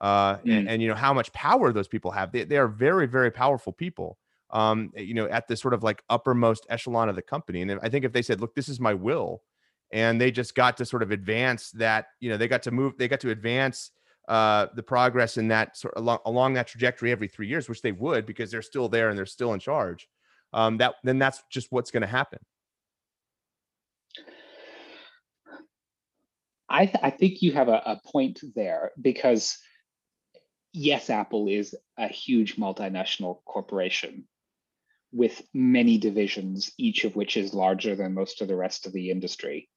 uh, mm. and, and, you know how much power those people have. They, they are very, very powerful people. Um, you know, at the sort of like uppermost echelon of the company. And I think if they said, "Look, this is my will," and they just got to sort of advance that, you know, they got to move, they got to advance uh, the progress in that sort of along, along that trajectory every three years, which they would because they're still there and they're still in charge. Um, that then that's just what's going to happen. I, th- I think you have a, a point there because yes, Apple is a huge multinational corporation with many divisions, each of which is larger than most of the rest of the industry.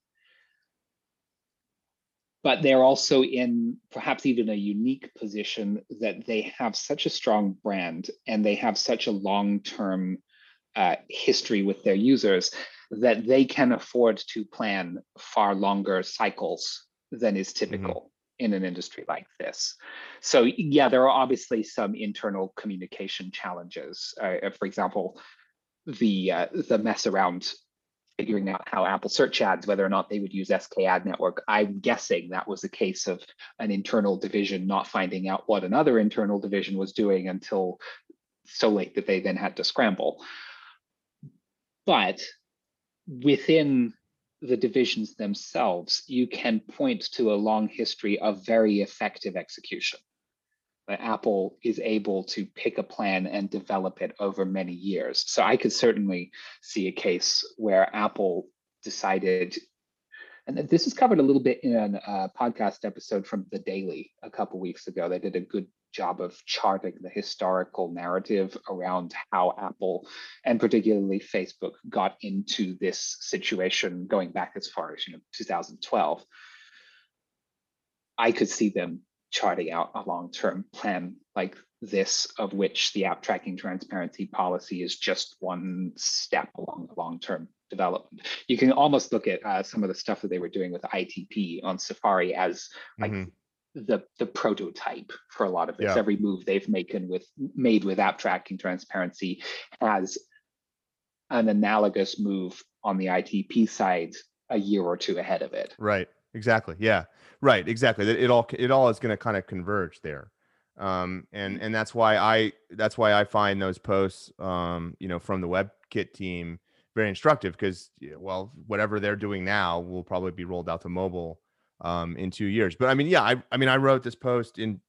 But they're also in perhaps even a unique position that they have such a strong brand and they have such a long term uh, history with their users that they can afford to plan far longer cycles than is mm-hmm. typical mm-hmm. in an industry like this. So yeah, there are obviously some internal communication challenges. Uh, for example, the uh, the mess around figuring out how Apple search ads, whether or not they would use SK Ad Network. I'm guessing that was a case of an internal division not finding out what another internal division was doing until so late that they then had to scramble. But within the divisions themselves, you can point to a long history of very effective execution. That Apple is able to pick a plan and develop it over many years. So I could certainly see a case where Apple decided, and this is covered a little bit in a podcast episode from The Daily a couple weeks ago. They did a good job of charting the historical narrative around how Apple and particularly Facebook got into this situation going back as far as you know 2012. I could see them charting out a long-term plan like this, of which the app tracking transparency policy is just one step along the long-term development. You can almost look at uh, some of the stuff that they were doing with ITP on Safari as like mm-hmm the the prototype for a lot of this. Yeah. Every move they've made with made with app tracking transparency has an analogous move on the ITP side a year or two ahead of it. Right. Exactly. Yeah. Right. Exactly. It all it all is going to kind of converge there. Um, and and that's why I that's why I find those posts um, you know from the WebKit team very instructive because well whatever they're doing now will probably be rolled out to mobile um, in two years. But I mean, yeah, I, I mean, I wrote this post in.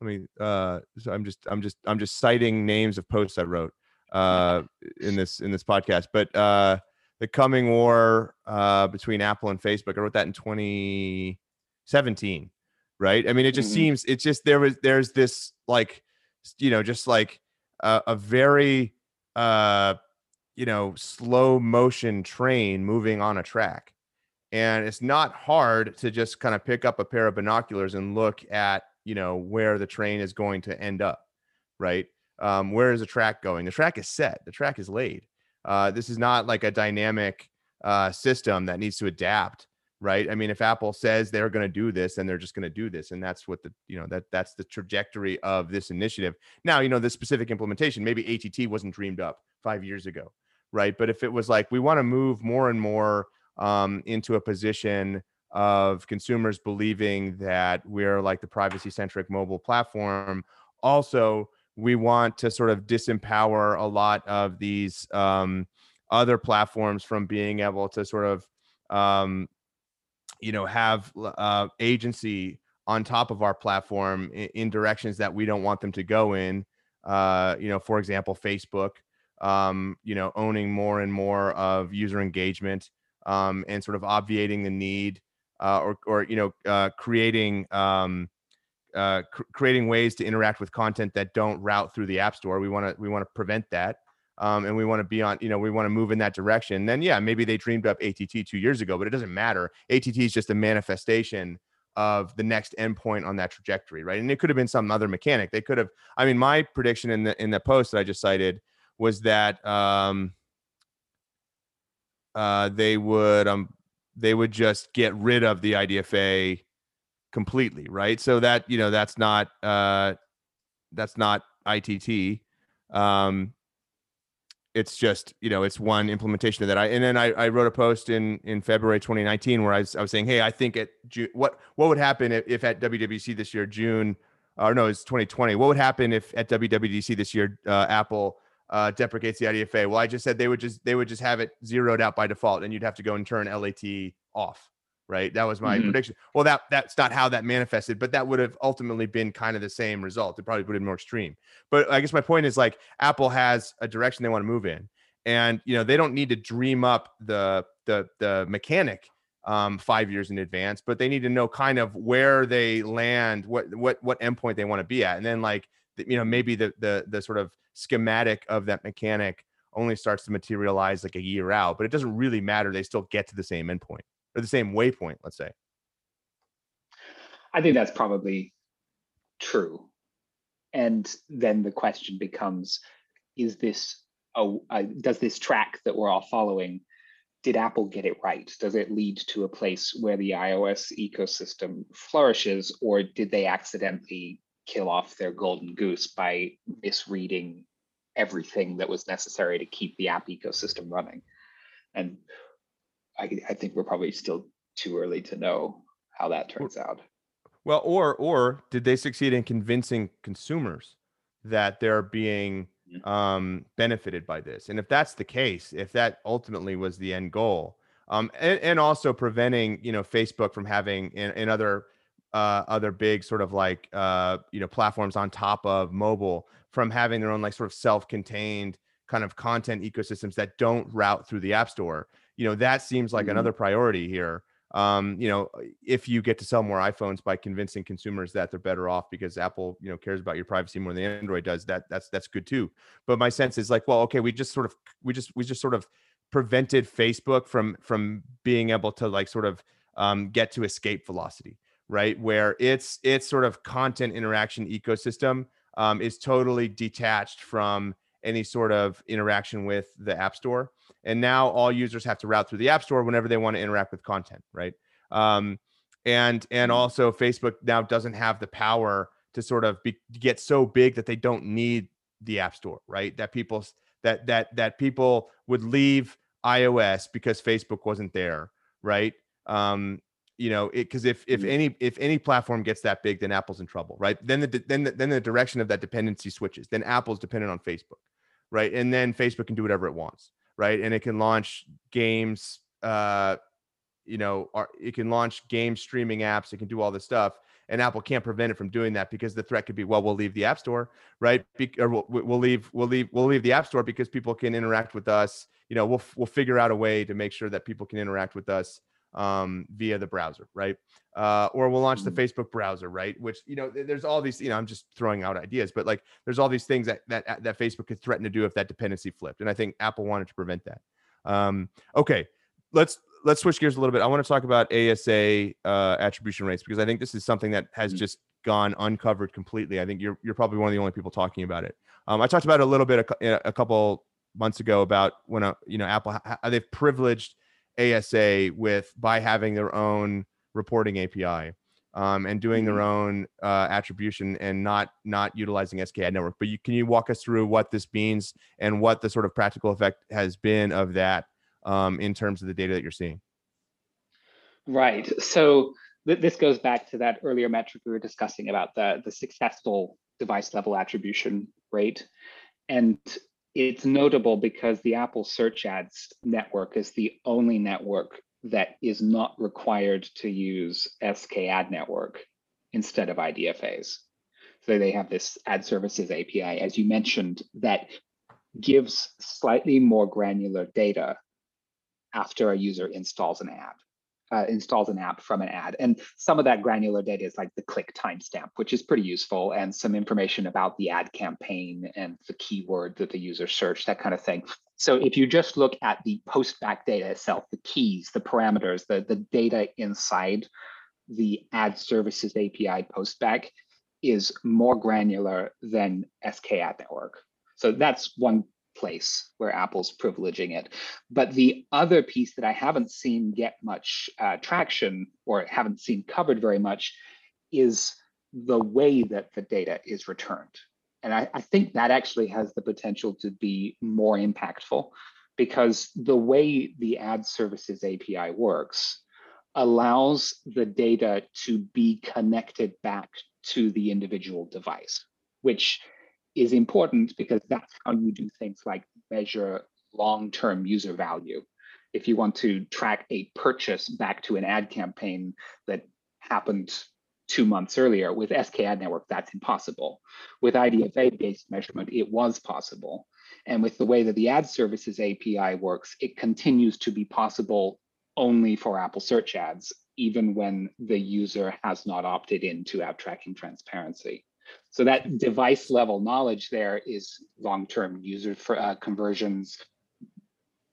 I mean, uh, so I'm just, I'm just, I'm just citing names of posts I wrote uh, in this in this podcast. But uh, the coming war uh, between Apple and Facebook, I wrote that in 2017. Right. I mean, it just mm-hmm. seems it's just there was there's this like, you know, just like a, a very uh, you know, slow motion train moving on a track and it's not hard to just kind of pick up a pair of binoculars and look at you know where the train is going to end up right? Um, where is the track going? The track is set the track is laid. Uh, this is not like a dynamic uh, system that needs to adapt right? I mean if apple says they're going to do this then they're just going to do this and that's what the you know that that's the trajectory of this initiative. Now you know the specific implementation maybe att wasn't dreamed up five years ago right? But if it was like we want to move more and more um, into a position of consumers believing that we're like the privacy centric mobile platform. Also, we want to sort of disempower a lot of these um, other platforms from being able to sort of, um, you know, have uh, agency on top of our platform in, in, directions that we don't want them to go in. Uh, you know, for example, Facebook, um, you know, owning more and more of user engagement um, and sort of obviating the need uh, or, or, you know, uh, creating um, uh, cr- creating ways to interact with content that don't route through the app store. We want to we want to prevent that, um, and we want to be on. You know, we want to move in that direction. Then yeah, maybe they dreamed up ATT two years ago, but it doesn't matter. ATT is just a manifestation of the next endpoint on that trajectory, right? And it could have been some other mechanic. They could have. I mean, my prediction in the in the post that I just cited was that um, uh, they would um they would just get rid of the IDFA completely, right? So that you know that's not uh, that's not ATT. Um, it's just you know it's one implementation of that. I and then I, I wrote a post in in February 2019 where I was I was saying, hey, I think at June, what what would happen if, if at WWDC this year June or no, it's 2020. What would happen if at WWDC this year uh, Apple uh, deprecates the IDFA? Well, I just said they would just they would just have it zeroed out by default, and you'd have to go and turn LAT off right? That was my mm-hmm. prediction. Well, that that's not how that manifested, but that would have ultimately been kind of the same result. It probably would have been more extreme. But I guess my point is like Apple has a direction they want to move in, and you know they don't need to dream up the the the mechanic um, five years in advance, but they need to know kind of where they land, what what what endpoint they want to be at, and then like you know maybe the the the sort of schematic of that mechanic only starts to materialize like a year out, but it doesn't really matter. They still get to the same endpoint or the same waypoint, let's say. I think that's probably true. And then the question becomes is this a, a, does this track that we're all following did Apple get it right? Does it lead to a place where the iOS ecosystem flourishes, or did they accidentally kill off their golden goose by misreading everything that was necessary to keep the app ecosystem running? And I, I think we're probably still too early to know how that turns out. Well, or or did they succeed in convincing consumers that they're being mm. um, benefited by this? And if that's the case, if that ultimately was the end goal, um, and, and also preventing you know Facebook from having and, and other uh, other big sort of like uh, you know platforms on top of mobile from having their own like sort of self-contained kind of content ecosystems that don't route through the app store. You know that seems like mm-hmm. another priority here. Um, you know if you get to sell more iphones by convincing consumers that they're better off because apple you know cares about your privacy more than android does that that's that's good too. But my sense is like well okay we just sort of we just we just sort of prevented facebook from from being able to like sort of um, get to escape velocity right where it's it's sort of content interaction ecosystem um, is totally detached from any sort of interaction with the app store and now all users have to route through the app store whenever they want to interact with content right? Um, and and mm-hmm. also facebook now doesn't have the power to sort of be, get so big that they don't need the app store right? That people that that that people would leave ios because facebook wasn't there right? Um you know it because if if mm-hmm. any if any platform gets that big then apple's in trouble right then the then the, then the direction of that dependency switches then apple's dependent on facebook right and then facebook can do whatever it wants right? And it can launch games. Uh, you know, it can launch game streaming apps. It can do all this stuff, and Apple can't prevent it from doing that because the threat could be, well, we'll leave the App Store, right? Be- or we'll, we'll leave, we'll leave, we'll leave the App Store because people can interact with us. You know, we'll we'll figure out a way to make sure that people can interact with us um, via the browser, right? Uh, or we'll launch the mm-hmm. Facebook browser, right? Which you know, there's all these. You know, I'm just throwing out ideas, but like, there's all these things that that that Facebook could threaten to do if that dependency flipped, and I think Apple wanted to prevent that. Um, okay, let's let's switch gears a little bit. I want to talk about ASA uh, attribution rates because I think this is something that has mm-hmm. just gone uncovered completely. I think you're you're probably one of the only people talking about it. Um, I talked about it a little bit a, a couple months ago about when a, you know Apple they've privileged ASA with by having their own reporting API um, and doing their mm-hmm. own uh, attribution and not not utilizing SKAdNetwork. network. But you, can you walk us through what this means and what the sort of practical effect has been of that um, in terms of the data that you're seeing? Right. So th- this goes back to that earlier metric we were discussing about the, the successful device level attribution rate. And it's notable because the Apple Search Ads network is the only network that is not required to use SK Ad Network instead of IDFAs. So they have this ad services API, as you mentioned, that gives slightly more granular data after a user installs an ad uh, installs an app from an ad. And some of that granular data is like the click timestamp, which is pretty useful, and some information about the ad campaign and the keyword that the user searched, that kind of thing. So if you just look at the postback data itself, the keys, the parameters, the, the data inside the ad services API postback is more granular than SK Ad Network. So that's one place where Apple's privileging it. But the other piece that I haven't seen get much uh, traction or haven't seen covered very much is the way that the data is returned. And I, I think that actually has the potential to be more impactful because the way the ad services API works allows the data to be connected back to the individual device, which is important because that's how you do things like measure long-term user value. If you want to track a purchase back to an ad campaign that happened two months earlier with SK Ad Network, that's impossible. With IDFA-based measurement, it was possible. And with the way that the ad services API works, it continues to be possible only for Apple search ads, even when the user has not opted into app tracking transparency. So that device level knowledge there is long-term user for, uh, conversions,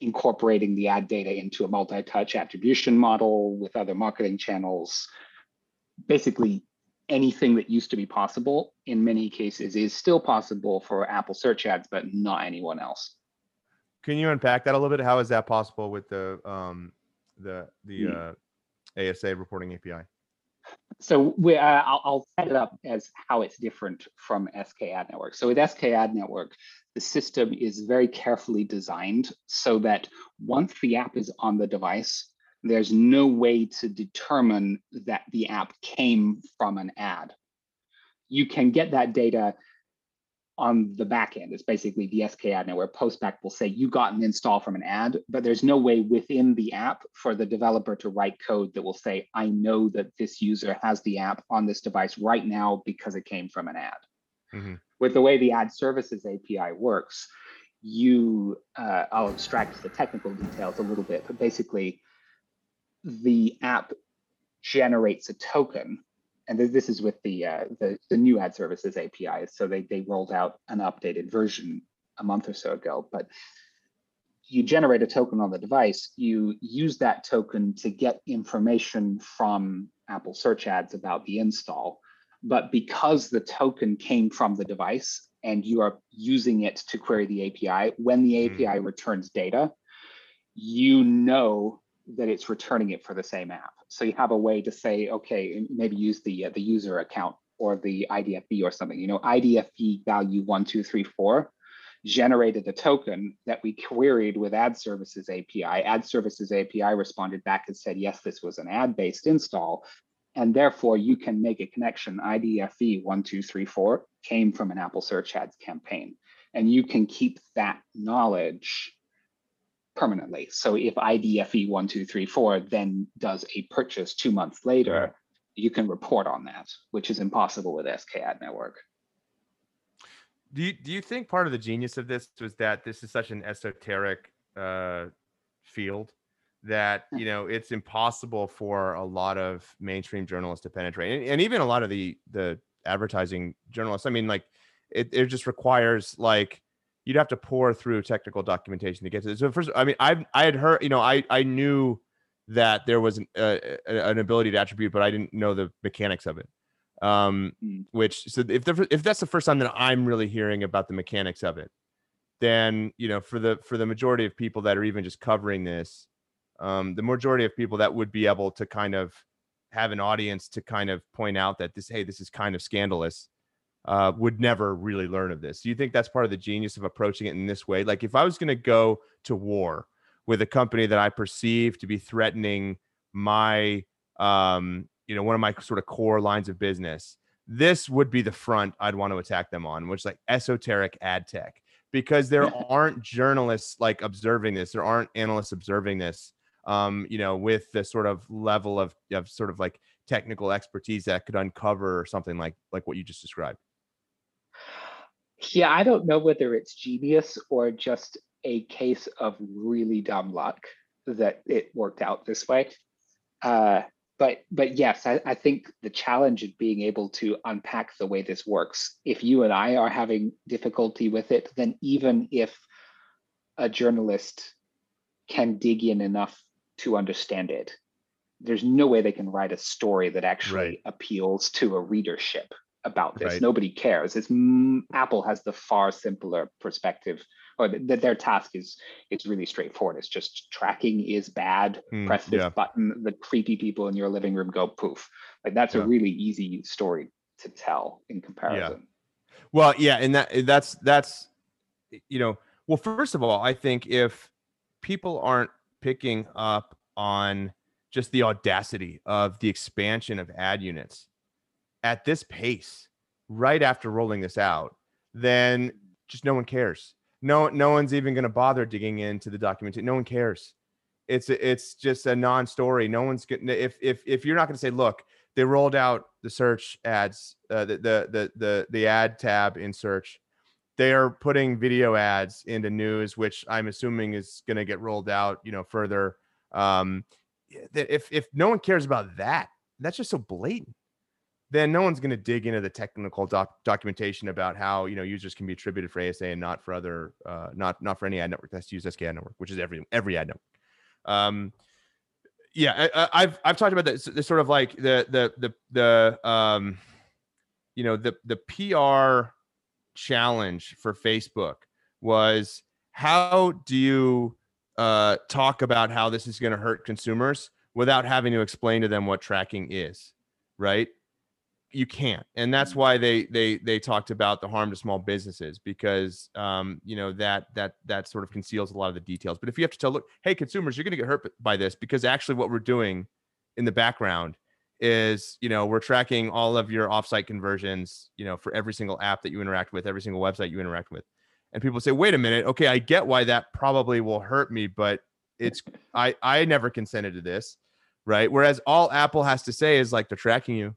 incorporating the ad data into a multi-touch attribution model with other marketing channels. Basically, anything that used to be possible in many cases is still possible for Apple search ads, but not anyone else. Can you unpack that a little bit? How is that possible with the um, the the hmm. uh, ASA reporting API? So we, uh, I'll, I'll, set it up as how it's different from SK Ad Network. So with SK Ad Network, the system is very carefully designed so that once the app is on the device, there's no way to determine that the app came from an ad. You can get that data on the back end. It's basically the SK Ad Network postback will say you got an install from an ad, but there's no way within the app for the developer to write code that will say, I know that this user has the app on this device right now because it came from an ad. Mm-hmm. With the way the ad services API works, you, uh, I'll abstract the technical details a little bit, but basically the app generates a token and this is with the, uh, the, the new ad services APIs. So they they rolled out an updated version a month or so ago. But you generate a token on the device. You use that token to get information from Apple Search Ads about the install. But because the token came from the device and you are using it to query the API, when the API mm-hmm. returns data, you know that it's returning it for the same app. So you have a way to say, okay, maybe use the uh, the user account or the IDFV or something. You know, IDFV value one two three four generated a token that we queried with Ad Services API. Ad Services API responded back and said, yes, this was an ad-based install. And therefore, you can make a connection. IDFV 1234 came from an Apple Search Ads campaign. And you can keep that knowledge permanently. So if IDFV 1234 then does a purchase two months later, you can report on that, which is impossible with SKAD Network. Do you, do you think part of the genius of this was that this is such an esoteric uh, field that hmm. you know it's impossible for a lot of mainstream journalists to penetrate, and, and even a lot of the the advertising journalists. I mean, like it, it just requires like you'd have to pour through technical documentation to get to this. So first, I mean, I I had heard, you know, I I knew that there was an, uh, an ability to attribute, but I didn't know the mechanics of it. Um, mm. which so if the, if that's the first time that I'm really hearing about the mechanics of it, then you know for the for the majority of people that are even just covering this, um, the majority of people that would be able to kind of have an audience to kind of point out that this hey this is kind of scandalous uh, would never really learn of this. Do you think that's part of the genius of approaching it in this way? Like if I was going to go to war with a company that I perceive to be threatening my um, you know, one of my sort of core lines of business, this would be the front I'd want to attack them on, which is like esoteric ad tech, because there aren't journalists like observing this, there aren't analysts observing this, um, you know, with the sort of level of of sort of like technical expertise that could uncover something like like what you just described. Yeah, I don't know whether it's genius or just a case of really dumb luck that it worked out this way. Uh, but but yes, I, I think the challenge of being able to unpack the way this works. If you and I are having difficulty with it, then even if a journalist can dig in enough to understand it, there's no way they can write a story that actually right. appeals to a readership about this. Right. Nobody cares. It's Apple has the far simpler perspective, or that their task is it's really straightforward. It's just tracking is bad. Mm, Press this yeah. button. The creepy people in your living room go poof. Like that's yeah. a really easy story to tell in comparison. Yeah. Well, yeah, and that that's that's you know, well, first of all, I think if people aren't picking up on just the audacity of the expansion of ad units at this pace right after rolling this out, then just no one cares. No, no one's even going to bother digging into the document. No one cares. It's it's just a non-story. No one's getting if if if you're not going to say, look, they rolled out the search ads, uh, the, the the the the ad tab in search. They are putting video ads into news, which I'm assuming is going to get rolled out, you know, further. Um, if if no one cares about that, that's just so blatant then no one's going to dig into the technical doc- documentation about how you know users can be attributed for ASA and not for other uh, not not for any ad network that's used SK ad network, which is every every ad network. Um, yeah, I, have I've talked about this, this sort of like the the the the um, you know the the PR challenge for Facebook was how do you uh, talk about how this is going to hurt consumers without having to explain to them what tracking is, right? You can't and that's mm-hmm. why they they they talked about the harm to small businesses because um you know that that that sort of conceals a lot of the details but if you have to tell look hey consumers you're going to get hurt by this because actually what we're doing in the background is you know we're tracking all of your offsite conversions you know for every single app that you interact with every single website you interact with and people say wait a minute okay i get why that probably will hurt me but it's i i never consented to this right whereas all apple has to say is like they're tracking you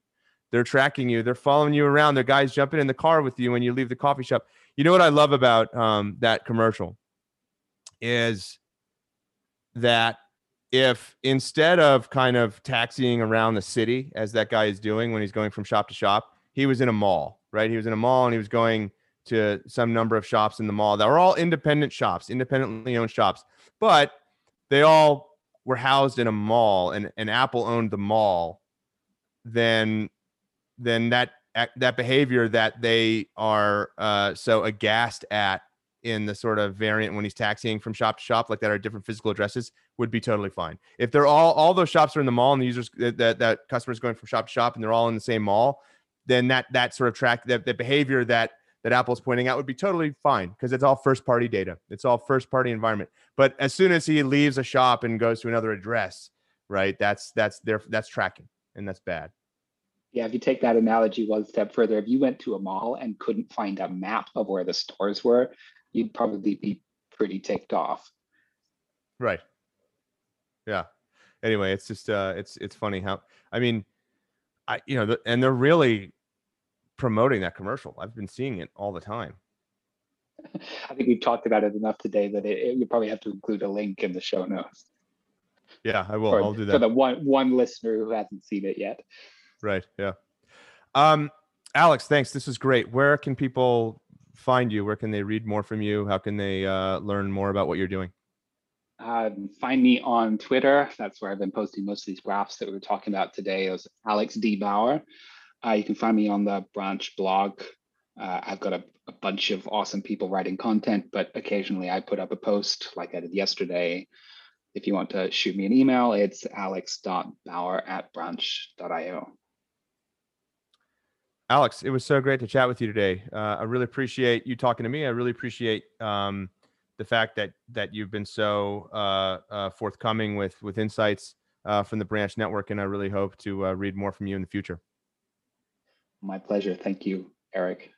they're tracking you. They're following you around. They're guys jumping in the car with you when you leave the coffee shop. You know what I love about um, that commercial is that if instead of kind of taxiing around the city as that guy is doing when he's going from shop to shop, he was in a mall, right? He was in a mall and he was going to some number of shops in the mall that were all independent shops, independently owned shops, but they all were housed in a mall and, and Apple owned the mall. Then then that that behavior that they are uh, so aghast at in the sort of variant when he's taxiing from shop to shop like that are different physical addresses would be totally fine. If they're all all those shops are in the mall and the users that that customers going from shop to shop and they're all in the same mall then that that sort of track that the behavior that that apple's pointing out would be totally fine because it's all first party data. It's all first party environment. But as soon as he leaves a shop and goes to another address right that's that's there that's tracking and that's bad yeah, if you take that analogy one step further, if you went to a mall and couldn't find a map of where the stores were, you'd probably be pretty ticked off. Right. Yeah. Anyway, it's just uh it's it's funny how I mean I you know the, and they're really promoting that commercial. I've been seeing it all the time. I think we've talked about it enough today that it, it, you probably have to include a link in the show notes. Yeah, I will. For, I'll do that for the one one listener who hasn't seen it yet. Right. Yeah. Um, Alex, thanks. This is great. Where can people find you? Where can they read more from you? How can they uh, learn more about what you're doing? Uh, find me on Twitter. That's where I've been posting most of these graphs that we were talking about today. It was Alex D. Bauer. Uh, you can find me on the branch blog. Uh, I've got a, a, bunch of awesome people writing content, but occasionally I put up a post like I did yesterday. If you want to shoot me an email, it's alex.bauer at branch.io. Alex, it was so great to chat with you today. Uh, I really appreciate you talking to me. I really appreciate um, the fact that that you've been so uh, uh, forthcoming with with insights. uh, from the branch network, and I really hope to uh, read more from you in the future. My pleasure. Thank you, Eric.